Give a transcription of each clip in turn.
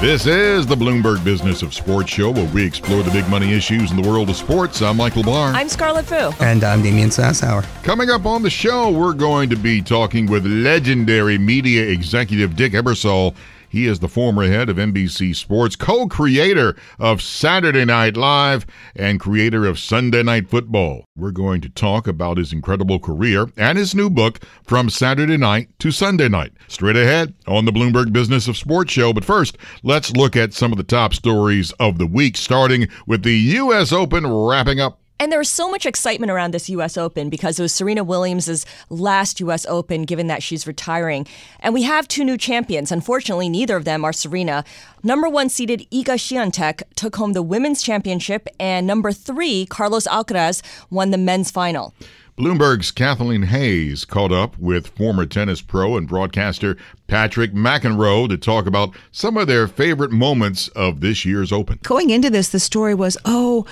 This is the Bloomberg Business of Sports show where we explore the big money issues in the world of sports. I'm Michael Barr. I'm Scarlet Fu. And I'm Damian Sassower. Coming up on the show, we're going to be talking with legendary media executive Dick Ebersol he is the former head of NBC Sports, co creator of Saturday Night Live, and creator of Sunday Night Football. We're going to talk about his incredible career and his new book, From Saturday Night to Sunday Night. Straight ahead on the Bloomberg Business of Sports show. But first, let's look at some of the top stories of the week, starting with the U.S. Open wrapping up and there was so much excitement around this U.S. Open because it was Serena Williams' last U.S. Open, given that she's retiring. And we have two new champions. Unfortunately, neither of them are Serena. Number one seeded Iga Swiatek took home the women's championship, and number three, Carlos Alcaraz, won the men's final. Bloomberg's Kathleen Hayes caught up with former tennis pro and broadcaster Patrick McEnroe to talk about some of their favorite moments of this year's Open. Going into this, the story was, oh,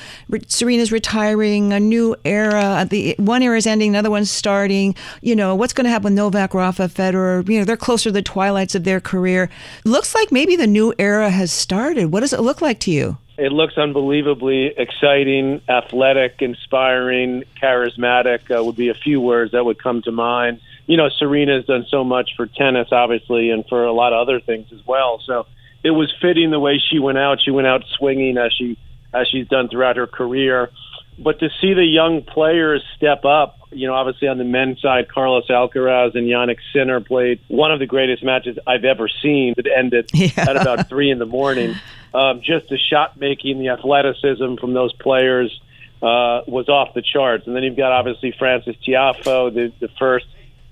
Serena's retiring, a new era. Uh, the one era is ending, another one's starting. You know, what's going to happen with Novak, Rafa, Federer? You know, they're closer to the twilights of their career. Looks like maybe the new era has started. What does it look like to you? It looks unbelievably exciting, athletic, inspiring, charismatic. Uh, would be a few words that would come to mind. You know, Serena has done so much for tennis, obviously, and for a lot of other things as well. So it was fitting the way she went out. She went out swinging as she as she's done throughout her career. But to see the young players step up, you know, obviously on the men's side, Carlos Alcaraz and Jannik Sinner played one of the greatest matches I've ever seen. It ended yeah. at about three in the morning. Um, just the shot making, the athleticism from those players uh, was off the charts. And then you've got obviously Frances Tiafoe, the, the first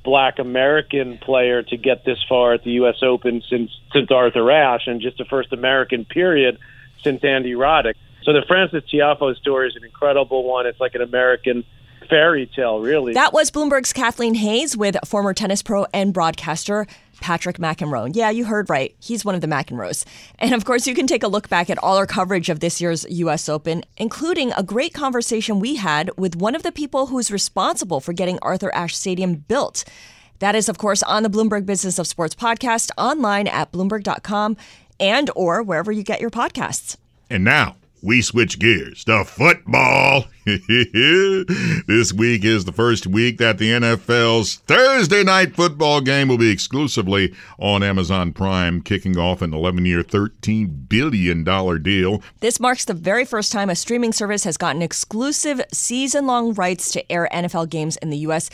black American player to get this far at the U.S. Open since since Arthur Ashe, and just the first American period since Andy Roddick. So the Frances Tiafoe story is an incredible one. It's like an American fairy tale, really. That was Bloomberg's Kathleen Hayes with former tennis pro and broadcaster Patrick McEnroe. Yeah, you heard right. He's one of the McEnroes. And of course, you can take a look back at all our coverage of this year's U.S. Open, including a great conversation we had with one of the people who's responsible for getting Arthur Ashe Stadium built. That is, of course, on the Bloomberg Business of Sports podcast, online at bloomberg.com and or wherever you get your podcasts. And now we switch gears to football. this week is the first week that the NFL's Thursday night football game will be exclusively on Amazon Prime, kicking off an 11 year, $13 billion deal. This marks the very first time a streaming service has gotten exclusive season long rights to air NFL games in the U.S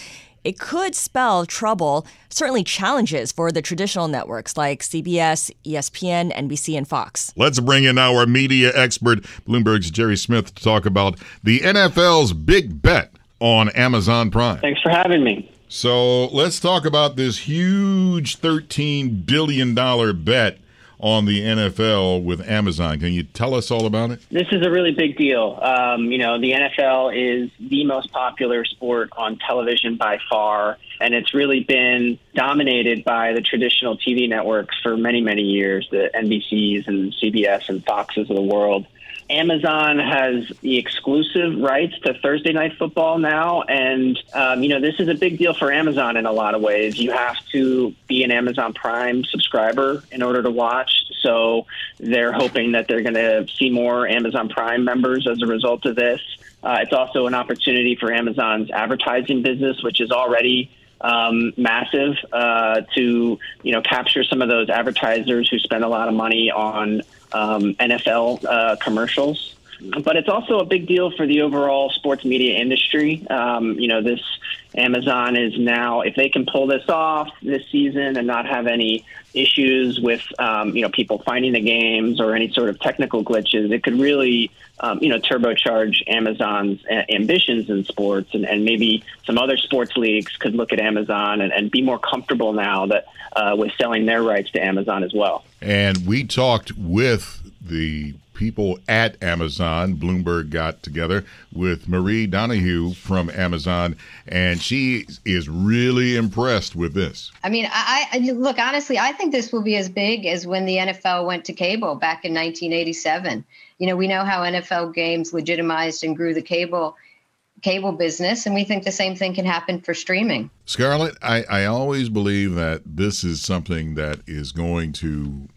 it could spell trouble, certainly challenges for the traditional networks like CBS, ESPN, NBC, and Fox. Let's bring in our media expert, Bloomberg's Gerry Smith, to talk about the NFL's big bet on Amazon Prime. Thanks for having me. So let's talk about this huge $13 billion bet on the NFL with Amazon. Can you tell us all about it? This is a really big deal. Um, you know, the NFL is the most popular sport on television by far, and it's really been dominated by the traditional TV networks for many, many years the NBCs and CBS and Foxes of the world. Amazon has the exclusive rights to Thursday Night Football now, and um, you know this is a big deal for Amazon in a lot of ways. You have to be an Amazon Prime subscriber in order to watch, so they're hoping that they're going to see more Amazon Prime members as a result of this. Uh, it's also an opportunity for Amazon's advertising business, which is already um, massive uh, to you know capture some of those advertisers who spend a lot of money on um, NFL uh, commercials. But it's also a big deal for the overall sports media industry. Um, you know, this Amazon is now, if they can pull this off this season and not have any issues with, um, you know, people finding the games or any sort of technical glitches, it could really, um, you know, turbocharge Amazon's a- ambitions in sports. And, and, maybe some other sports leagues could look at Amazon and, and be more comfortable now that uh, with selling their rights to Amazon as well. And we talked with the people at Amazon. Bloomberg got together with Marie Donoghue from Amazon, and she is really impressed with this. I mean, I, I look honestly. I think this will be as big as when the NFL went to cable back in 1987. You know, we know how NFL games legitimized and grew the cable cable business, and we think the same thing can happen for streaming. Scarlet, I, I always believe that this is something that is going to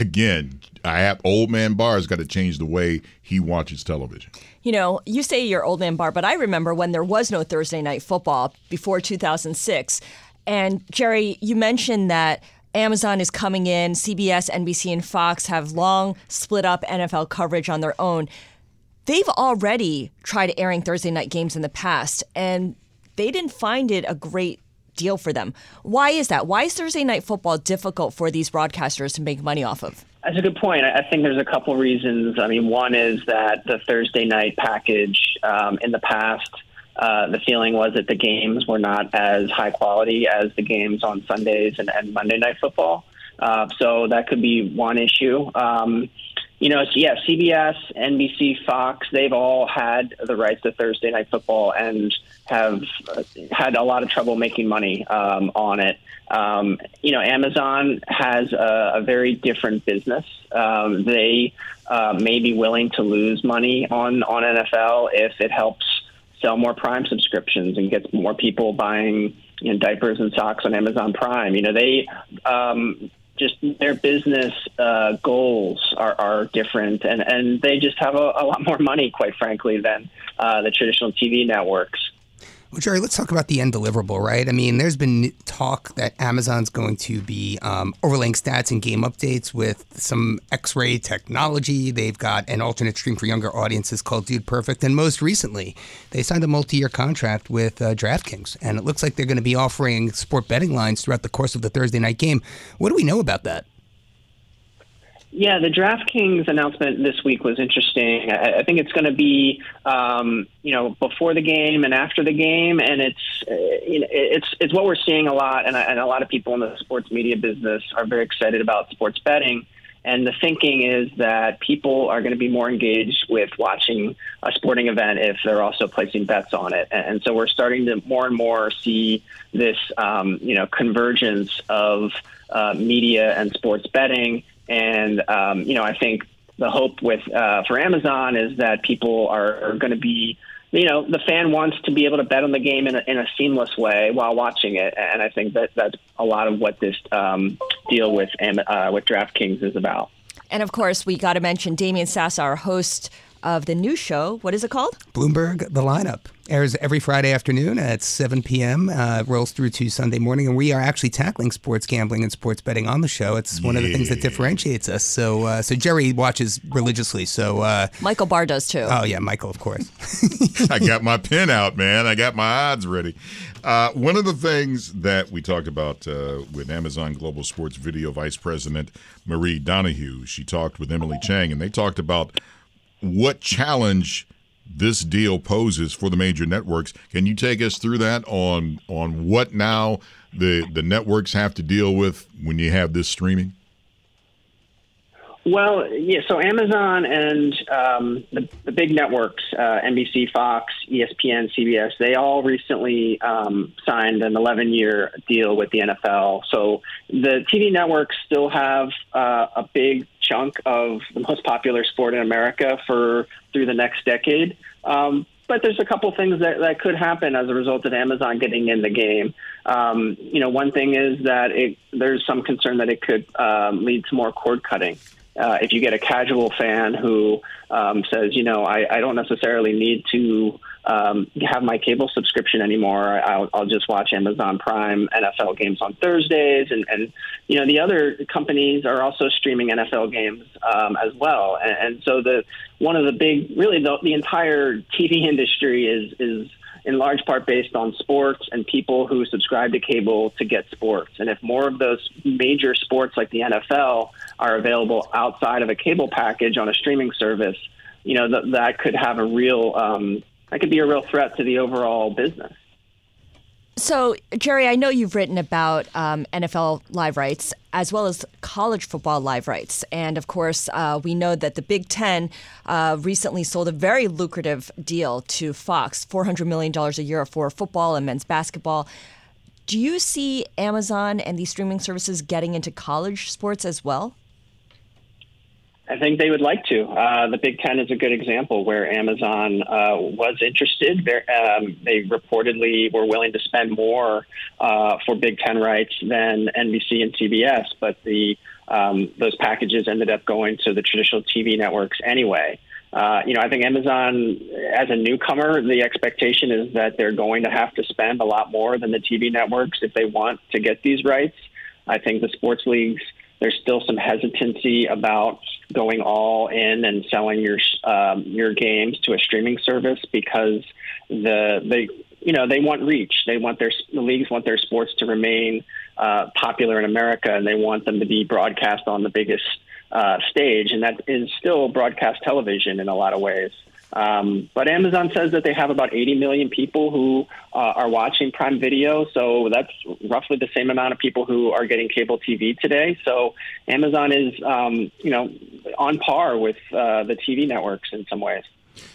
again, I have old man Barr's got to change the way he watches television. You know, you say you're old man Barr, but I remember when there was no Thursday night football before 2006. And Gerry, you mentioned that Amazon is coming in, CBS, NBC, and Fox have long split up NFL coverage on their own. They've already tried airing Thursday night games in the past, and they didn't find it a great deal for them. Why is that? Why is Thursday night football difficult for these broadcasters to make money off of? That's a good point. I think there's a couple reasons. I mean, one is that the Thursday night package um, in the past, uh, the feeling was that the games were not as high quality as the games on Sundays and, and Monday night football. Uh, so that could be one issue. Um, you know, yeah, CBS, NBC, Fox, they've all had the rights to Thursday night football and have uh, had a lot of trouble making money um, on it. Um, you know, Amazon has a, a very different business. Um, they uh, may be willing to lose money on, on NFL if it helps sell more Prime subscriptions and gets more people buying you know, diapers and socks on Amazon Prime. You know, they um, just their business uh, goals are, are different, and, and they just have a, a lot more money, quite frankly, than uh, the traditional TV networks. Well, Gerry, let's talk about the end deliverable, right? I mean, there's been talk that Amazon's going to be um, overlaying stats and game updates with some X ray technology. They've got an alternate stream for younger audiences called Dude Perfect. And most recently, they signed a multi year contract with uh, DraftKings. And it looks like they're going to be offering sport betting lines throughout the course of the Thursday night game. What do we know about that? Yeah, the DraftKings announcement this week was interesting. I, I think it's going to be, um, you know, before the game and after the game, and it's, uh, it's it's what we're seeing a lot, and, and a lot of people in the sports media business are very excited about sports betting. And the thinking is that people are going to be more engaged with watching a sporting event if they're also placing bets on it. And so we're starting to more and more see this, um, you know, convergence of uh, media and sports betting and um, you know, I think the hope with uh, for Amazon is that people are, are going to be you know, the fan wants to be able to bet on the game in a, in a seamless way while watching it, and I think that that's a lot of what this um, deal with uh, with DraftKings is about. And of course, we got to mention Damian Sassa, our host of the new show. What is it called? Bloomberg The Lineup. Airs every Friday afternoon at 7 p.m., uh, rolls through to Sunday morning, and we are actually tackling sports gambling and sports betting on the show. It's one yeah. of the things that differentiates us. So, uh, so Gerry watches religiously. So uh, Michael Barr does too. Oh yeah, Michael, of course. I got my pen out, man. I got my odds ready. Uh, one of the things that we talked about uh, with Amazon Global Sports Video Vice President Marie Donoghue, she talked with Emily Chang, and they talked about what challenge this deal poses for the major networks. Can you take us through that on on what now the the networks have to deal with when you have this streaming? Well, yeah. So Amazon and um, the, the, big networks, uh, NBC, Fox, ESPN, CBS, they all recently um, signed an 11-year deal with the NFL. So the TV networks still have uh, a big chunk of the most popular sport in America for through the next decade. Um, but there's a couple things that, that could happen as a result of Amazon getting in the game. Um, you know, one thing is that it, there's some concern that it could um, lead to more cord cutting. Uh, if you get a casual fan who um, says, you know, I, I don't necessarily need to um, have my cable subscription anymore. I'll, I'll just watch Amazon Prime NFL games on Thursdays, and, and you know the other companies are also streaming NFL games um, as well. And, and so the one of the big, really the, the entire TV industry is is in large part based on sports and people who subscribe to cable to get sports. And if more of those major sports like the NFL are available outside of a cable package on a streaming service, you know, th- that could have a real, um, that could be a real threat to the overall business. So, Gerry, I know you've written about um, NFL live rights as well as college football live rights. And of course, uh, we know that the Big Ten uh, recently sold a very lucrative deal to Fox $400 million a year for football and men's basketball. Do you see Amazon and these streaming services getting into college sports as well? I think they would like to. Uh, the Big Ten is a good example where Amazon uh, was interested. Um, they reportedly were willing to spend more uh, for Big Ten rights than NBC and CBS, but the um, those packages ended up going to the traditional TV networks anyway. Uh, you know, I think Amazon, as a newcomer, the expectation is that they're going to have to spend a lot more than the TV networks if they want to get these rights. I think the sports leagues there's still some hesitancy about going all in and selling your um, your games to a streaming service because the they you know they want reach. They want their the leagues want their sports to remain uh, popular in America, and they want them to be broadcast on the biggest uh, stage, and that is still broadcast television in a lot of ways. Um, but Amazon says that they have about 80 million people who uh, are watching Prime Video. So that's roughly the same amount of people who are getting cable TV today. So Amazon is, um, you know, on par with uh, the TV networks in some ways.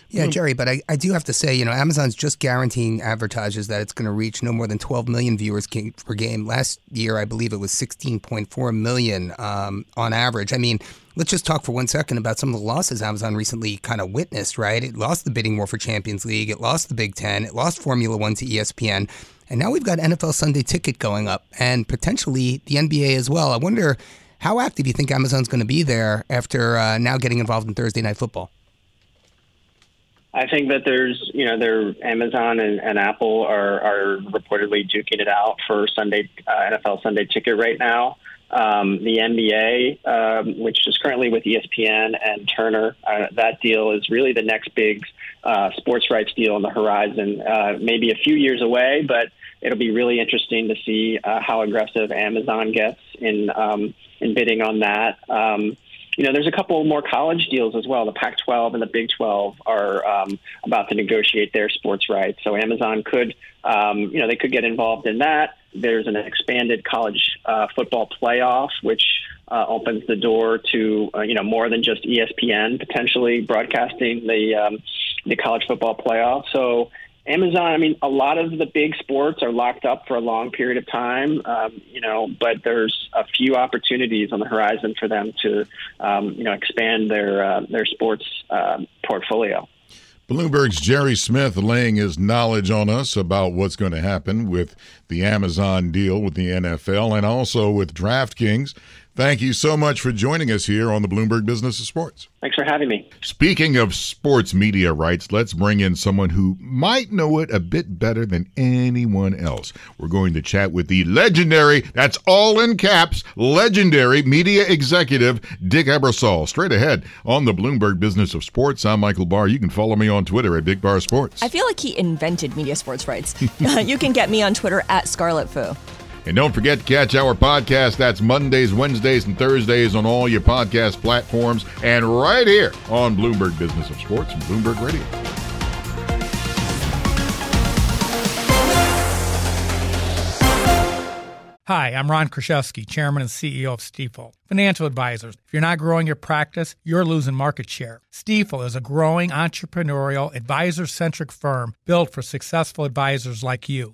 Yeah, Gerry, but I, I do have to say, you know, Amazon's just guaranteeing advertisers that it's going to reach no more than 12 million viewers per game. Last year, I believe it was 16.4 million um, on average. I mean, let's just talk for one second about some of the losses Amazon recently kind of witnessed, right? It lost the bidding war for Champions League, it lost the Big Ten, it lost Formula One to ESPN. And now we've got NFL Sunday ticket going up and potentially the NBA as well. I wonder how active you think Amazon's going to be there after uh, now getting involved in Thursday Night Football? I think that there's, you know, there Amazon and, and Apple are, are reportedly duking it out for Sunday uh, NFL Sunday Ticket right now. Um, the NBA, um, which is currently with ESPN and Turner, uh, that deal is really the next big uh, sports rights deal on the horizon. Uh, maybe a few years away, but it'll be really interesting to see uh, how aggressive Amazon gets in um, in bidding on that. Um, you know, there's a couple more college deals as well. The Pac-12 and the Big 12 are um, about to negotiate their sports rights, so Amazon could, um, you know, they could get involved in that. There's an expanded college uh, football playoff, which uh, opens the door to uh, you know more than just ESPN potentially broadcasting the um, the college football playoff. So Amazon, I mean, a lot of the big sports are locked up for a long period of time, um, you know, but there's a few opportunities on the horizon for them to, um, you know, expand their uh, their sports uh, portfolio. Bloomberg's Gerry Smith laying his knowledge on us about what's going to happen with the Amazon deal with the NFL and also with DraftKings. Thank you so much for joining us here on the Bloomberg Business of Sports. Thanks for having me. Speaking of sports media rights, let's bring in someone who might know it a bit better than anyone else. We're going to chat with the legendary, that's all in caps, legendary media executive, Dick Ebersol. Straight ahead on the Bloomberg Business of Sports. I'm Michael Barr. You can follow me on Twitter at Big Bar Sports. I feel like he invented media sports rights. you can get me on Twitter at Scarlet Fu. And don't forget to catch our podcast. That's Mondays, Wednesdays, and Thursdays on all your podcast platforms and right here on Bloomberg Business of Sports and Bloomberg Radio. Hi, I'm Ron Kruszewski, Chairman and CEO of Stifel. Financial advisors, if you're not growing your practice, you're losing market share. Stifel is a growing entrepreneurial, advisor centric firm built for successful advisors like you.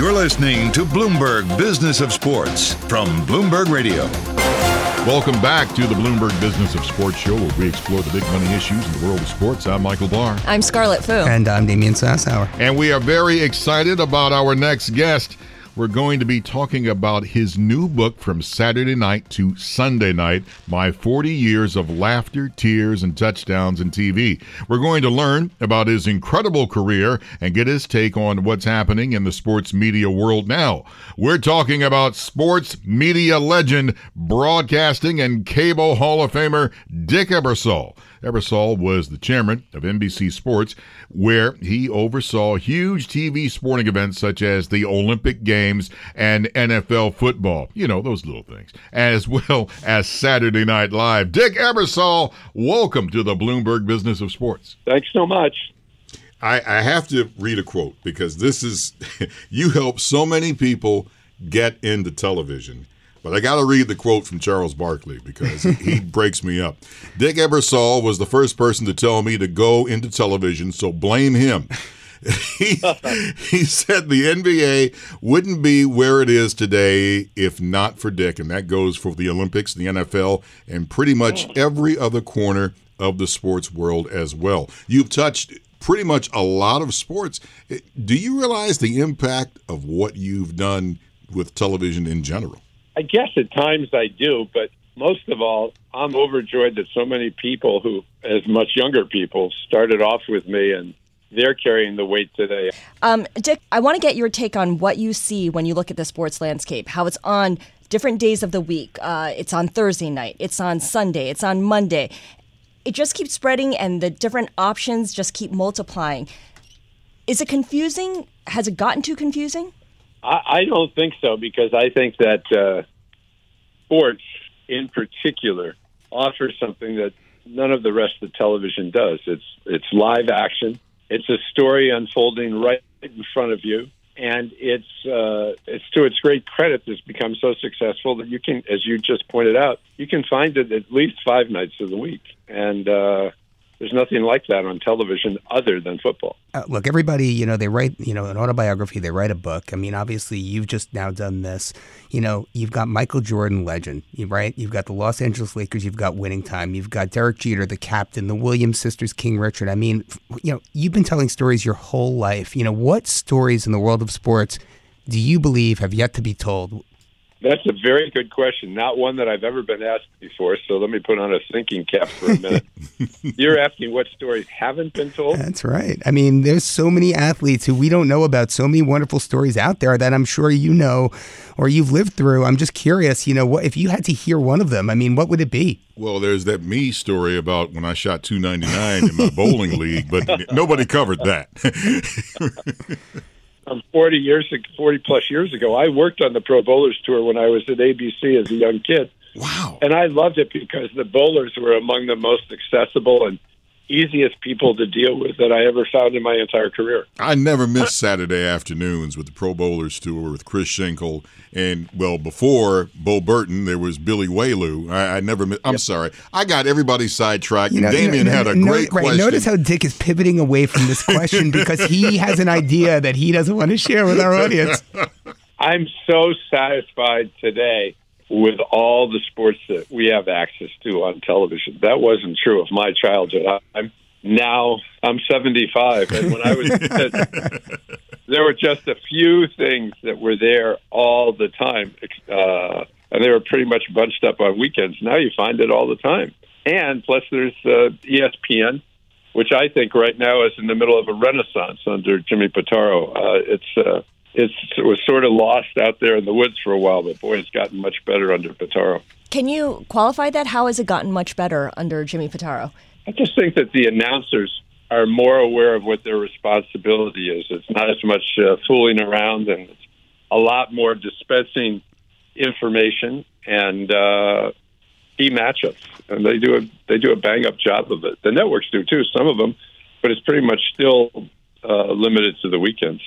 You're listening to Bloomberg Business of Sports from Bloomberg Radio. Welcome back to the Bloomberg Business of Sports show where we explore the big money issues in the world of sports. I'm Michael Barr. I'm Scarlet Fu. And I'm Damian Sassower. And we are very excited about our next guest. We're going to be talking about his new book from Saturday night to Sunday night My 40 Years of Laughter, Tears, and Touchdowns in TV. We're going to learn about his incredible career and get his take on what's happening in the sports media world now. We're talking about sports media legend, broadcasting, and cable Hall of Famer Dick Ebersol. Ebersol was the chairman of NBC Sports, where he oversaw huge TV sporting events such as the Olympic Games and NFL football. You know, those little things. As well as Saturday Night Live. Dick Ebersol, welcome to the Bloomberg Business of Sports. Thanks so much. I, I have to read a quote because this is, you help so many people get into television. But I got to read the quote from Charles Barkley because he breaks me up. Dick Ebersol was the first person to tell me to go into television, so blame him. he, he said the NBA wouldn't be where it is today if not for Dick, and that goes for the Olympics, the NFL, and pretty much every other corner of the sports world as well. You've touched pretty much a lot of sports. Eh, do you realize the impact of what you've done with television in general? I guess at times I do, but most of all, I'm overjoyed that so many people who, as much younger people, started off with me and they're carrying the weight today. Um, Dick, I want to get your take on what you see when you look at the sports landscape, how it's on different days of the week. Uh, it's on Thursday night, it's on Sunday, it's on Monday. It just keeps spreading, and the different options just keep multiplying. Is it confusing? Has it gotten too confusing? I, I don't think so because I think that uh, sports, in particular, offers something that none of the rest of television does. It's it's live action. It's a story unfolding right in front of you, and it's uh, it's to its great credit that's become so successful that you can, as you just pointed out, you can find it at least five nights of the week, and uh, there's nothing like that on television other than football. Uh, look, everybody, you know, they write, you know, an autobiography, they write a book. I mean, obviously, you've just now done this. You know, you've got Michael Jordan, legend, right? You've got the Los Angeles Lakers, you've got winning time, you've got Derek Jeter, the captain, the Williams sisters, King Richard. I mean, you know, you've been telling stories your whole life. You know, what stories in the world of sports do you believe have yet to be told? That's a very good question. Not one that I've ever been asked before. So let me put on a thinking cap for a minute. You're asking what stories haven't been told? That's right. I mean, there's so many athletes who we don't know about, so many wonderful stories out there that I'm sure you know or you've lived through. I'm just curious, you know, what if you had to hear one of them? I mean, what would it be? Well, there's that me story about when I shot 299 in my bowling league, but nobody covered that. um, 40 years, 40 plus years ago, I worked on the Pro Bowlers Tour when I was at ABC as a young kid. Wow. And I loved it because the bowlers were among the most accessible and easiest people to deal with that I ever found in my entire career. I never missed Saturday afternoons with the Pro Bowlers Tour with Chris Schenkel. And, well, before Bo Burton, there was Billy Welu. I, I never missed. I'm yep. sorry. I got everybody sidetracked. You know, Damian no, no, had a no, great right. question. Notice how Dick is pivoting away from this question because he has an idea that he doesn't want to share with our audience. I'm so satisfied today with all the sports that we have access to on television. That wasn't true of my childhood. I'm now I'm 75, and when I was there were just a few things that were there all the time, uh, and they were pretty much bunched up on weekends. Now you find it all the time, and plus there's uh, ESPN, which I think right now is in the middle of a renaissance under Jimmy Pitaro. Uh, it's uh, it's, it was sort of lost out there in the woods for a while, but boy, it's gotten much better under Pitaro. Can you qualify that? How has it gotten much better under Jimmy Pitaro? I just think that the announcers are more aware of what their responsibility is. It's not as much uh, fooling around, and it's a lot more dispensing information and uh, key matchups. And they do a they do a bang up job of it. The networks do too, some of them, but it's pretty much still uh, limited to the weekends.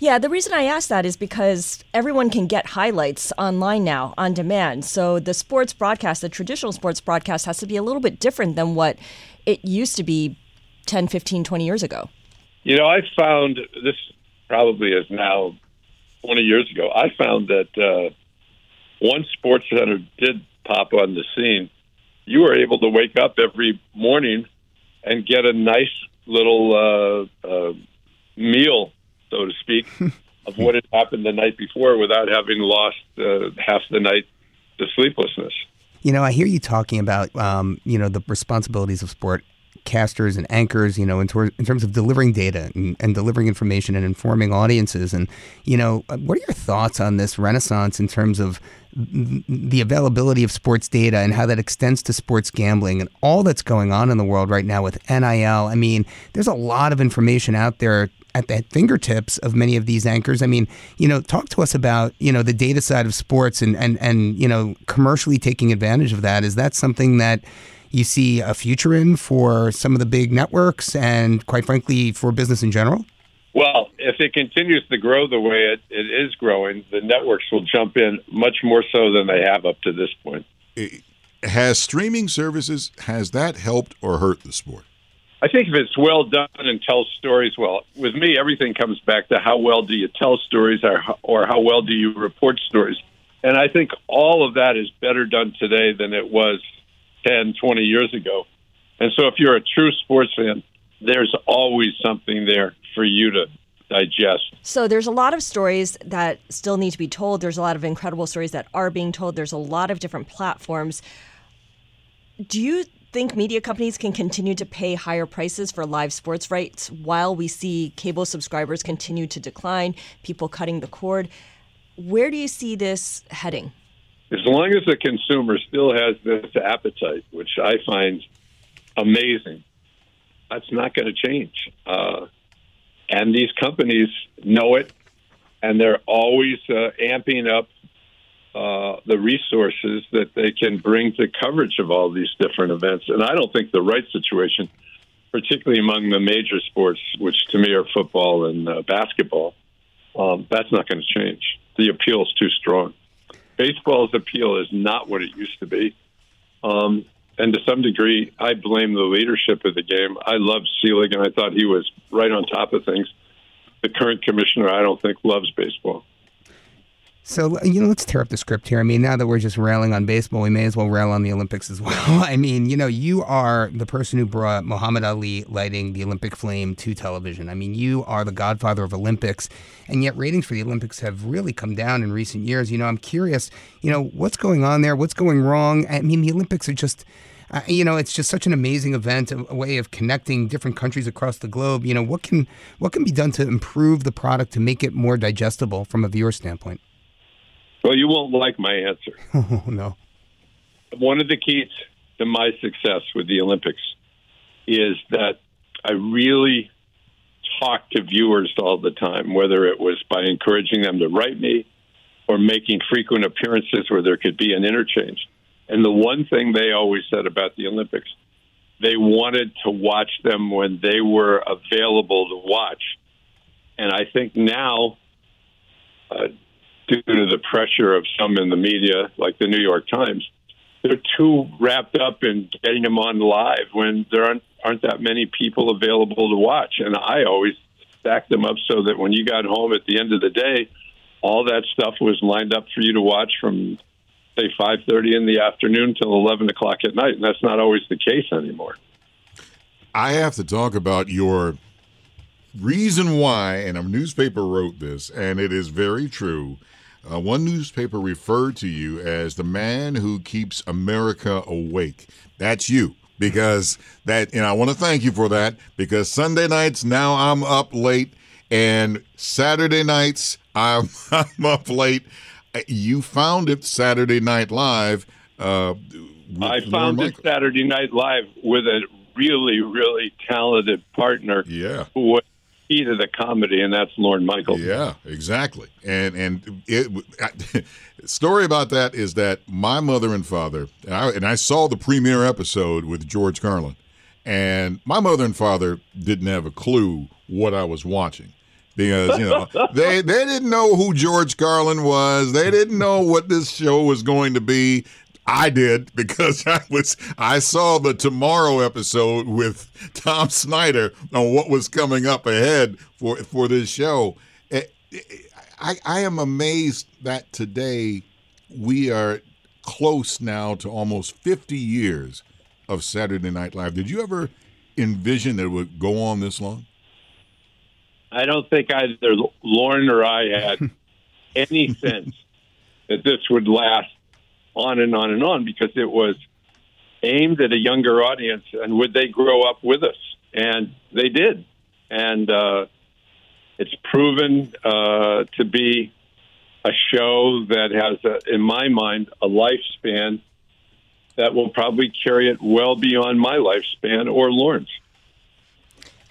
Yeah, the reason I ask that is because everyone can get highlights online now on demand. So the sports broadcast, the traditional sports broadcast, has to be a little bit different than what it used to be 10, 15, 20 years ago. You know, I found this probably is now 20 years ago. I found that uh, once Sports Center did pop on the scene, you were able to wake up every morning and get a nice little uh, uh, meal so to speak, of what had happened the night before without having lost uh, half the night to sleeplessness. You know, I hear you talking about, um, you know, the responsibilities of sport casters and anchors, you know, in, tor- in terms of delivering data and, and, delivering information and informing audiences. And, you know, uh, what are your thoughts on this renaissance in terms of the availability of sports data and how that extends to sports gambling and all that's going on in the world right now with NIL? I mean, there's a lot of information out there at the fingertips of many of these anchors. I mean, you know, talk to us about you know the data side of sports and and and you know commercially taking advantage of that. Is that something that you see a future in for some of the big networks and quite frankly for business in general? Well, if it continues to grow the way it, it is growing, the networks will jump in much more so than they have up to this point. Has streaming services has that helped or hurt the sport? I think if it's well done and tells stories well, with me, everything comes back to how well do you tell stories or, or how well do you report stories. And I think all of that is better done today than it was 10, 20 years ago. And so if you're a true sports fan, there's always something there for you to digest. So there's a lot of stories that still need to be told. There's a lot of incredible stories that are being told. There's a lot of different platforms. Do you think media companies can continue to pay higher prices for live sports rights while we see cable subscribers continue to decline, people cutting the cord? Where do you see this heading? As long as the consumer still has this appetite, which I find amazing, that's not going to change. Uh, and these companies know it, and they're always uh, amping up uh, the resources that they can bring to coverage of all these different events. And I don't think the right situation, particularly among the major sports, which to me are football and uh, basketball, um, that's not going to change. The appeal is too strong. Baseball's appeal is not what it used to be. Um, and to some degree, I blame the leadership of the game. I love Selig, and I thought he was right on top of things. The current commissioner, I don't think, loves baseball. So, you know, let's tear up the script here. I mean, now that we're just railing on baseball, we may as well rail on the Olympics as well. I mean, you know, you are the person who brought Muhammad Ali lighting the Olympic flame to television. I mean, you are the godfather of Olympics, and yet ratings for the Olympics have really come down in recent years. You know, I'm curious, you know, what's going on there? What's going wrong? I mean, the Olympics are just. Uh, you know, it's just such an amazing event, a, a, way of connecting different countries across the globe. You know, what can what can be done to improve the product to make it more digestible from a viewer standpoint? Well, you won't like my answer. Oh, no. One of the keys to my success with the Olympics is that I really talk to viewers all the time, whether it was by encouraging them to write me or making frequent appearances where there could be an interchange. And the one thing they always said about the Olympics, they wanted to watch them when they were available to watch. And I think now, uh, due to the pressure of some in the media, like the New York Times, they're too wrapped up in getting them on live when there aren't aren't that many people available to watch. And I always stack them up so that when you got home at the end of the day, all that stuff was lined up for you to watch from say five thirty in the afternoon till eleven o'clock at night, and that's not always the case anymore. I have to talk about your reason why, and a newspaper wrote this, and it is very true uh, one newspaper referred to you as the man who keeps America awake. That's you. Because that, and I want to thank you for that. Because Sunday nights now I'm up late, and Saturday nights I'm, I'm up late. You found it Saturday Night Live. Uh, I it Saturday Night Live with a really, really talented partner. Yeah. Who was key to the comedy, and that's Lorne Michaels. Yeah, exactly. And and it story about that is that my mother and father and I, and I saw the premiere episode with George Carlin, and my mother and father didn't have a clue what I was watching because you know they they didn't know who George Carlin was. They didn't know what this show was going to be. I did because I was I saw the tomorrow episode with Tom Snyder on what was coming up ahead for for this show. Eh, I, I am amazed that today we are close now to almost 50 years of Saturday Night Live. Did you ever envision that it would go on this long? I don't think either Lorne or I had any sense that this would last on and on and on because it was aimed at a younger audience and would they grow up with us? And they did. And uh, it's proven uh, to be a show that has, a, in my mind, a lifespan that will probably carry it well beyond my lifespan or Lorne's.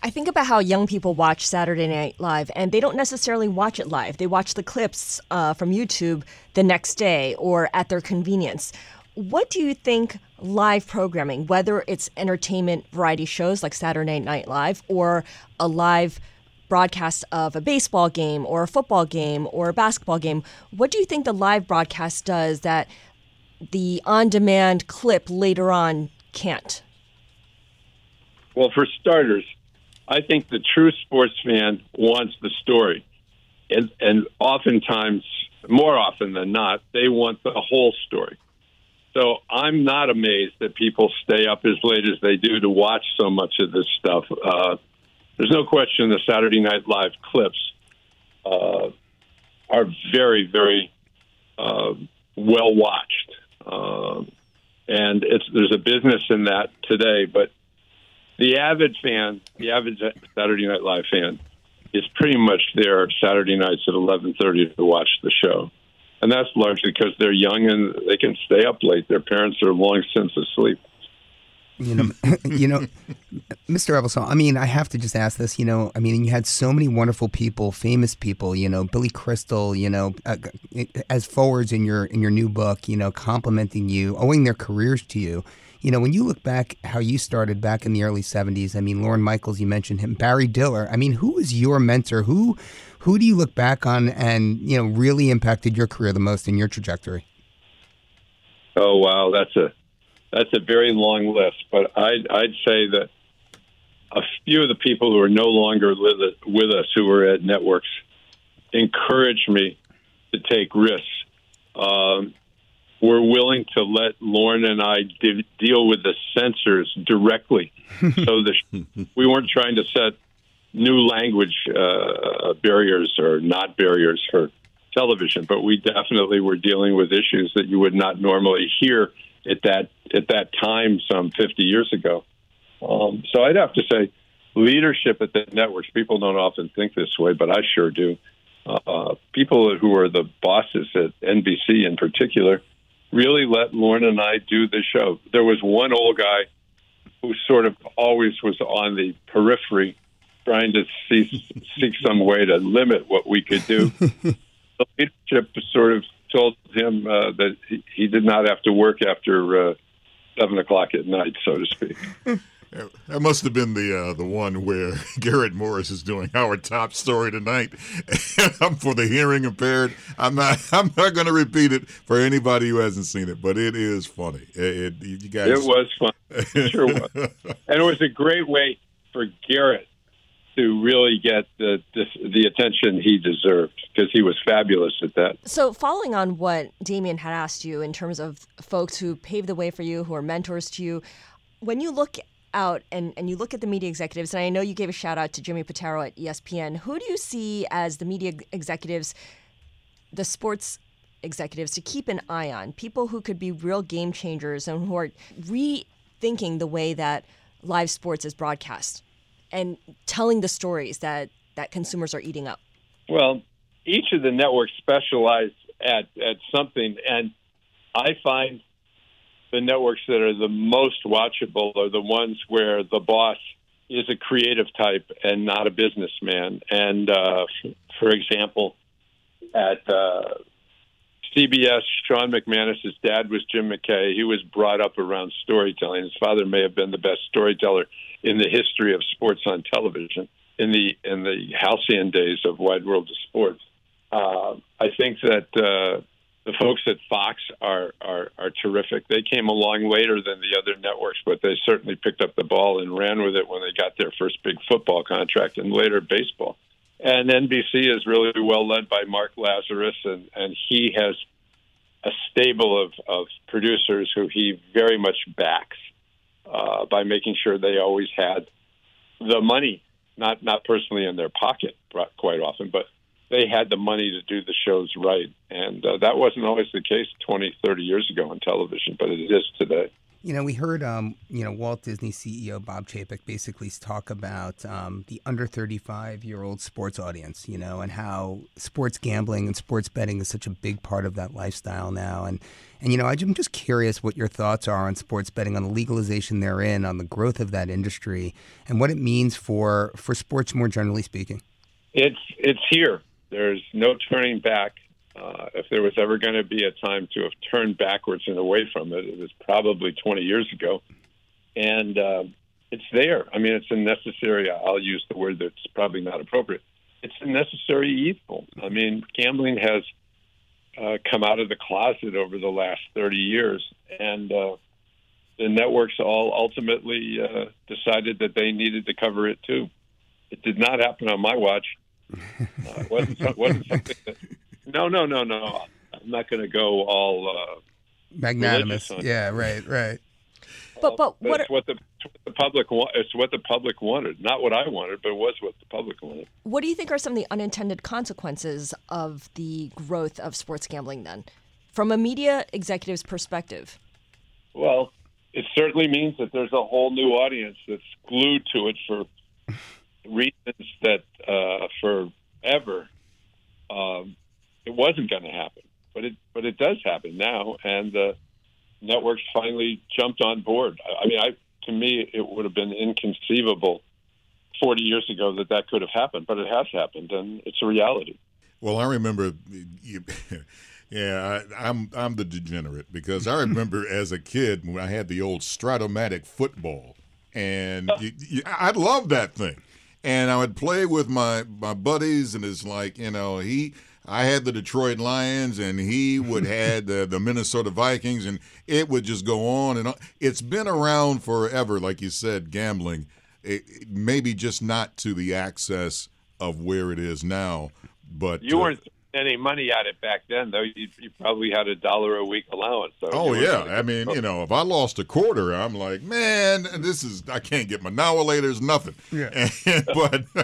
I think about how young people watch Saturday Night Live, and they don't necessarily watch it live. They watch the clips uh, from YouTube the next day or at their convenience. What do you think live programming, whether it's entertainment variety shows like Saturday Night Live or a live broadcast of a baseball game or a football game or a basketball game, what do you think the live broadcast does that the on demand clip later on can't? Well, for starters, I think the true sports fan wants the story. And, and oftentimes, more often than not, they want the whole story. So I'm not amazed that people stay up as late as they do to watch so much of this stuff. Uh, there's no question the Saturday Night Live clips uh, are very, very uh, well watched. Um, and it's, there's a business in that today, but the avid fan, the avid Saturday Night Live fan, is pretty much there Saturday nights at eleven thirty to watch the show, and that's largely because they're young and they can stay up late. Their parents are long since asleep. You know, you know, Mr. Ebersol. I mean, I have to just ask this. You know, I mean, you had so many wonderful people, famous people. You know, Billy Crystal. You know, uh, as forwards in your in your new book. You know, complimenting you, owing their careers to you you know, when you look back how you started back in the early 70s, I mean, Lorne Michaels, you mentioned him, Barry Diller. I mean, who was your mentor? Who who do you look back on and, you know, really impacted your career the most in your trajectory? Oh, wow, that's a that's a very long list, but I'd I'd say that a few of the people who are no longer with us who were at networks encouraged me to take risks. Um, we're willing to let Lorne and I de- deal with the censors directly. so the, we weren't trying to set new language uh, barriers or not barriers for television, but we definitely were dealing with issues that you would not normally hear at that at that time, some 50 years ago. Um, so I'd have to say, leadership at the networks. People don't often think this way, but I sure do. Uh, people who are the bosses at NBC in particular really let Lorne and I do the show. There was one old guy who sort of always was on the periphery, trying to see, seek some way to limit what we could do. the leadership sort of told him uh, that he, he, did not have to work after uh, seven o'clock at night, so to speak. That must have been the uh, the one where Garrett Morris is doing our top story tonight. I'm for the hearing impaired. I'm not. I'm not going to repeat it for anybody who hasn't seen it, but it is funny. It, it you guys. It was fun. It sure was, and it was a great way for Garrett to really get the the, the attention he deserved because he was fabulous at that. So, following on what Damian had asked you in terms of folks who paved the way for you, who are mentors to you, when you look out and, and you look at the media executives, and I know you gave a shout out to Jimmy Pitaro at ESPN, who do you see as the media executives, the sports executives to keep an eye on? People who could be real game changers and who are rethinking the way that live sports is broadcast and telling the stories that, that consumers are eating up? Well, each of the networks specialize at, at something, and I find the networks that are the most watchable are the ones where the boss is a creative type and not a businessman. And uh, for example, at uh, CBS, Sean McManus's dad was Jim McKay. He was brought up around storytelling. His father may have been the best storyteller in the history of sports on television in the in the halcyon days of Wide World of Sports. Uh, I think that uh, the folks at Fox are, are are terrific. They came along later than the other networks, but they certainly picked up the ball and ran with it when they got their first big football contract and later baseball. And NBC is really well led by Mark Lazarus, and, and he has a stable of, of producers who he very much backs uh, by making sure they always had the money, not not personally in their pocket quite often, but they had the money to do the shows right. And uh, that wasn't always the case 20, 30 years ago on television, but it is today. You know, we heard, um, you know, Walt Disney CEO Bob Chapek basically talk about um, the under 35 year old sports audience, you know, and how sports gambling and sports betting is such a big part of that lifestyle now. And, and you know, I'm just curious what your thoughts are on sports betting, on the legalization therein, on the growth of that industry, and what it means for, for sports more generally speaking. It's, it's here. There's no turning back uh, if there was ever going to be a time to have turned backwards and away from it, it was probably 20 years ago. And uh, it's there. I mean, it's a necessary, I'll use the word that's probably not appropriate. It's a necessary evil. I mean, gambling has uh, come out of the closet over the last 30 years. And uh, the networks all ultimately uh, decided that they needed to cover it too. It did not happen on my watch. Uh, it wasn't, wasn't something that no, no, no, no. I'm not going to go all uh, magnanimous. Yeah, right, right. But but, but what it's what the, the public wa- it's what the public wanted, not what I wanted, but it was what the public wanted. What do you think are some of the unintended consequences of the growth of sports gambling then, from a media executive's perspective? Well, it certainly means that there's a whole new audience that's glued to it for reasons that uh, forever um, it wasn't going to happen, but it but it does happen now, and the networks finally jumped on board. I, I mean, I to me it would have been inconceivable 40 years ago that that could have happened, but it has happened, and it's a reality. Well, I remember. You, yeah, I, I'm I'm the degenerate because I remember as a kid when I had the old Strat-O-Matic football, and you, you, I loved that thing, and I would play with my my buddies, and it's like you know he I had the Detroit Lions, and he would had the, the Minnesota Vikings, and it would just go on and on. It's been around forever, like you said, gambling. It, maybe just not to the access of where it is now, but you weren't uh, any money at it back then, though. You, you probably had a dollar a week allowance. So oh yeah, I mean, you know, if I lost a quarter, I'm like, man, this is I can't get my now nothing. Yeah, and, but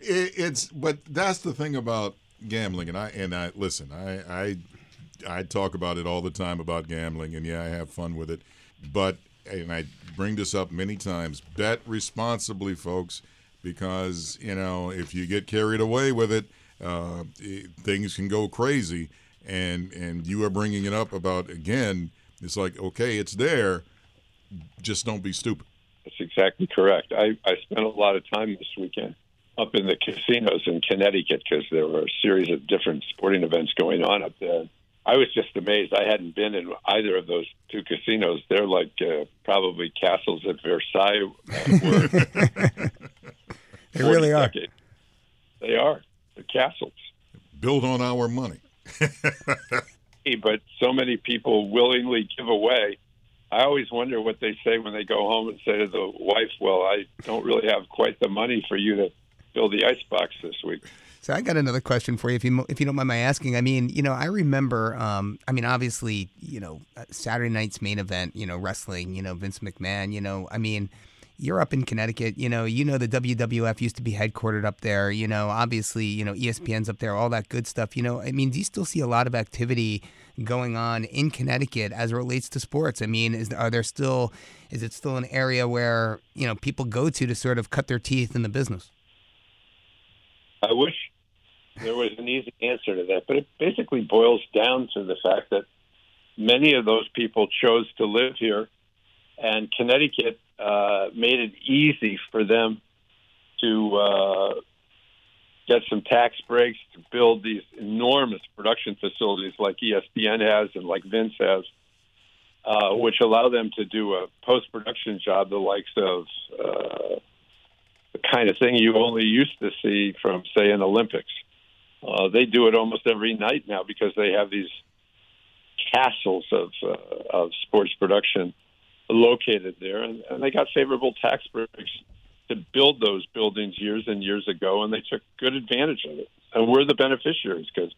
it, it's but that's the thing about gambling, and I and I listen. I I I talk about it all the time about gambling, and yeah, I have fun with it. But and I bring this up many times. Bet responsibly, folks, because you know if you get carried away with it, uh, it, things can go crazy. And and you are bringing it up about again. It's like okay, it's there. Just don't be stupid. That's exactly correct. I, I spent a lot of time this weekend up in the casinos in Connecticut because there were a series of different sporting events going on up there. I was just amazed. I hadn't been in either of those two casinos. They're like uh, probably castles at Versailles. Uh, they really are. Decades. They are. The castles. Built on our money. but so many people willingly give away. I always wonder what they say when they go home and say to the wife, "Well, I don't really have quite the money for you to fill the ice box this week. So I got another question for you, if you if you don't mind my asking. I mean, you know, I remember. Um, I mean, obviously, you know, uh, Saturday night's main event. You know, wrestling. You know, Vince McMahon. You know, I mean, you're up in Connecticut. You know, you know the WWF used to be headquartered up there. You know, obviously, you know ESPN's up there. All that good stuff. You know, I mean, do you still see a lot of activity going on in Connecticut as it relates to sports? I mean, is are there still is it still an area where you know people go to to sort of cut their teeth in the business? I wish there was an easy answer to that, but it basically boils down to the fact that many of those people chose to live here, and Connecticut uh, made it easy for them to uh, get some tax breaks to build these enormous production facilities like ESPN has and like Vince has, uh, which allow them to do a post production job the likes of uh, the kind of thing you only used to see from, say, an Olympics. Uh, they do it almost every night now because they have these castles of uh, of sports production located there, and, and they got favorable tax breaks to build those buildings years and years ago, and they took good advantage of it. And we're the beneficiaries because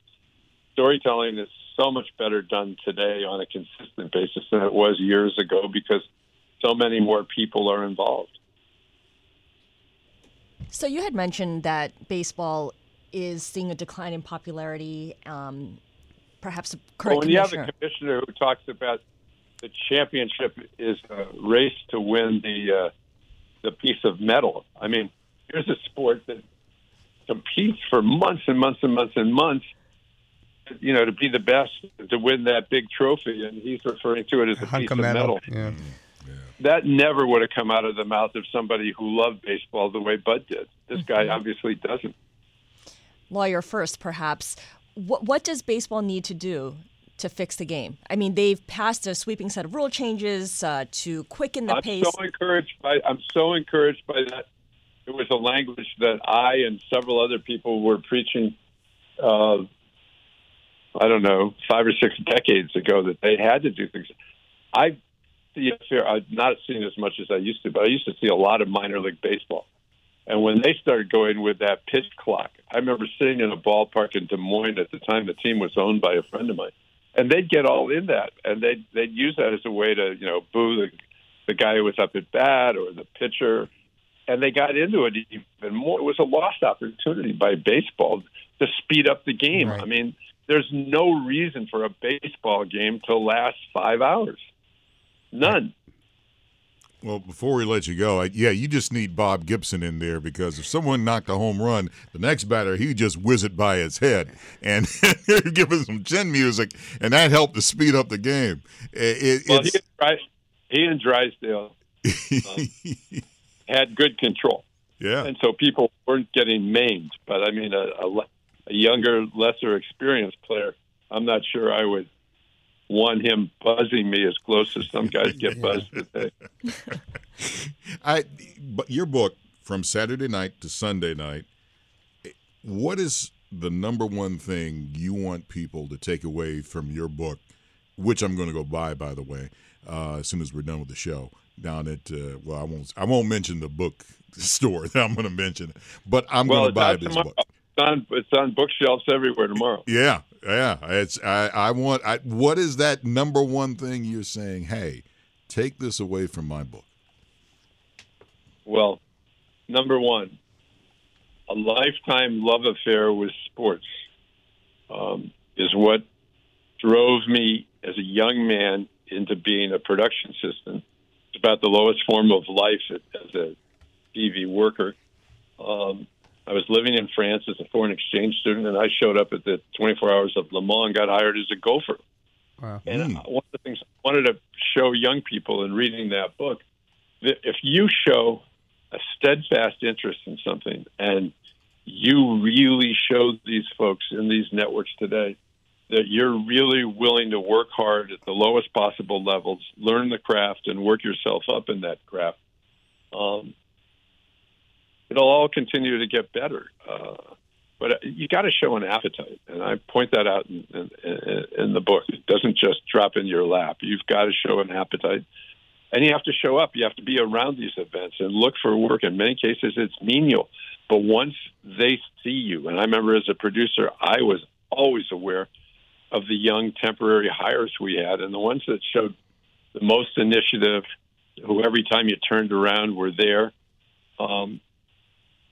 storytelling is so much better done today on a consistent basis than it was years ago because so many more people are involved. So you had mentioned that baseball is seeing a decline in popularity. Um, perhaps the current well, when you have a commissioner who talks about the championship is a race to win the uh, the piece of metal. I mean, here's a sport that competes for months and months and months and months. You know, to be the best, to win that big trophy, and he's referring to it as a hunk piece of of metal. metal. Yeah. That never would have come out of the mouth of somebody who loved baseball the way Bud did. This guy obviously doesn't. lawyer first, perhaps. What, what does baseball need to do to fix the game? I mean, they've passed a sweeping set of rule changes uh, to quicken the I'm pace. so encouraged by I'm so encouraged by that. It was a language that I and several other people were preaching. Uh, I don't know, five or six decades ago, that they had to do things. I see a fair. I've not seen as much as I used to, but I used to see a lot of minor league baseball. And when they started going with that pitch clock, I remember sitting in a ballpark in Des Moines at the time. The team was owned by a friend of mine, and they'd get all in that, and they'd they'd use that as a way to you know boo the the guy who was up at bat or the pitcher, and they got into it even more. It was a lost opportunity by baseball to speed up the game. I mean, there's no reason for a baseball game to last five hours. None. Well, before we let you go, I, yeah, you just need Bob Gibson in there because if someone knocked a home run, the next batter he just whiz it by his head and give us some chin music, and that helped to speed up the game. It, Well, he and, Dry, he and Drysdale um, had good control. Yeah. And so people weren't getting maimed. But I mean, a, a, a younger, lesser experienced player, I'm not sure I would want him buzzing me as close as some guys get buzzed today. I, but your book from Saturday night to Sunday night. What is the number one thing you want people to take away from your book, which I'm going to go buy, by the way, uh, as soon as we're done with the show down at uh, well, I won't I won't mention the book store that I'm going to mention, but I'm well, going to buy this tomorrow. book. It's on, it's on bookshelves everywhere tomorrow. Yeah, yeah. It's I, I want. I, what is that number one thing you're saying? Hey, take this away from my book. Well, number one, a lifetime love affair with sports um, is what drove me as a young man into being a production assistant. It's about the lowest form of life as a TV worker. Um, I was living in France as a foreign exchange student, and I showed up at the 24 Hours of Le Mans and got hired as a gopher. Wow. And one of the things I wanted to show young people in reading that book, that if you show a steadfast interest in something and you really show these folks in these networks today that you're really willing to work hard at the lowest possible levels, learn the craft, and work yourself up in that craft, um, it'll all continue to get better. Uh, but you got to show an appetite, and I point that out in, in, in the book. It doesn't just drop in your lap. You've got to show an appetite, and you have to show up. You have to be around these events and look for work. In many cases, it's menial, but once they see you, and I remember as a producer, I was always aware of the young temporary hires we had, and the ones that showed the most initiative, who every time you turned around were there. Um,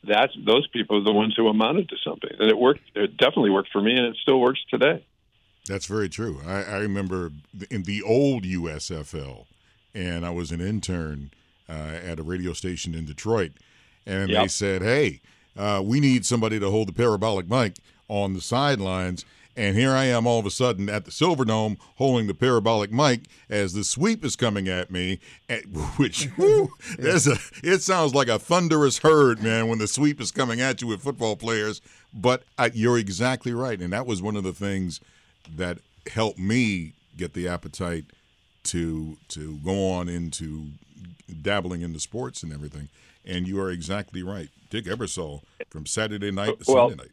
that's those people are the ones who amounted to something, and it worked. It definitely worked for me, and it still works today. That's very true. I, I remember in the old USFL, and I was an intern uh, at a radio station in Detroit, and they said, "Hey, uh, we need somebody to hold the parabolic mic on the sidelines." And here I am all of a sudden at the Silverdome holding the parabolic mic as the sweep is coming at me, at, which whew, there's a it sounds like a thunderous herd, man, when the sweep is coming at you with football players. But I, you're exactly right, and that was one of the things that helped me get the appetite to to go on into dabbling into sports and everything. And you are exactly right, Dick Ebersol from Saturday night to Well, Sunday night.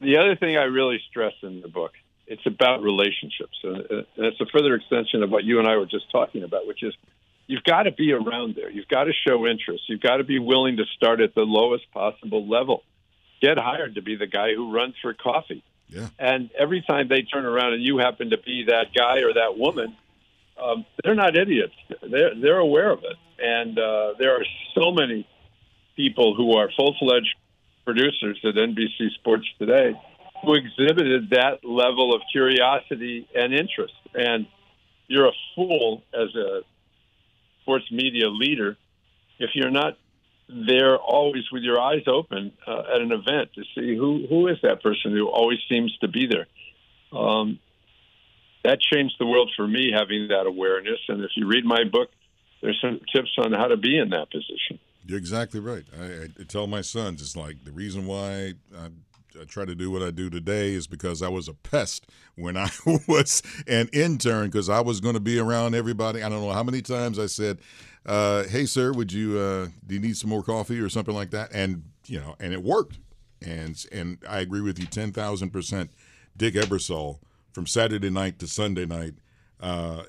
The other thing I really stress in the book, it's about relationships, and uh, and it's a further extension of what you and I were just talking about, which is you've got to be around there. You've got to show interest. You've got to be willing to start at the lowest possible level. Get hired to be the guy who runs for coffee. Yeah. And every time they turn around and you happen to be that guy or that woman, um, they're not idiots. They're they're aware of it, and uh, there are so many people who are full fledged producers at NBC Sports today who exhibited that level of curiosity and interest. And you're a fool as a sports media leader if you're not there always with your eyes open uh, at an event to see who who is that person who always seems to be there. Um, that changed the world for me having that awareness. And if you read my book, there's some tips on how to be in that position. You're exactly right. I, I tell my sons, it's like the reason why I, I try to do what I do today is because I was a pest when I was an intern because I was going to be around everybody. I don't know how many times I said, uh, "Hey, sir, would you uh, do you need some more coffee or something like that?" And you know, and it worked. And and I agree with you ten thousand percent. Dick Ebersol from Saturday night to Sunday night. Uh,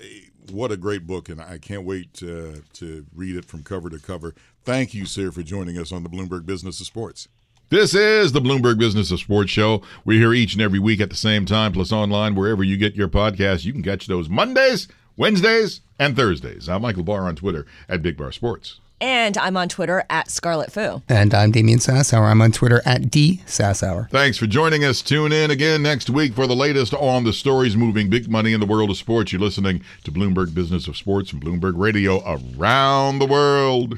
what a great book, and I can't wait to, to read it from cover to cover. Thank you, sir, for joining us on the Bloomberg Business of Sports. This is the Bloomberg Business of Sports Show. We're here each and every week at the same time, plus online wherever you get your podcasts. You can catch those Mondays, Wednesdays, and Thursdays. I'm Michael Barr on Twitter at Big Barr Sports. And I'm on Twitter at Scarlet Fu. And I'm Damian Sassower. I'm on Twitter at D Sassower. Thanks for joining us. Tune in again next week for the latest on the stories moving big money in the world of sports. You're listening to Bloomberg Business of Sports and Bloomberg Radio around the world.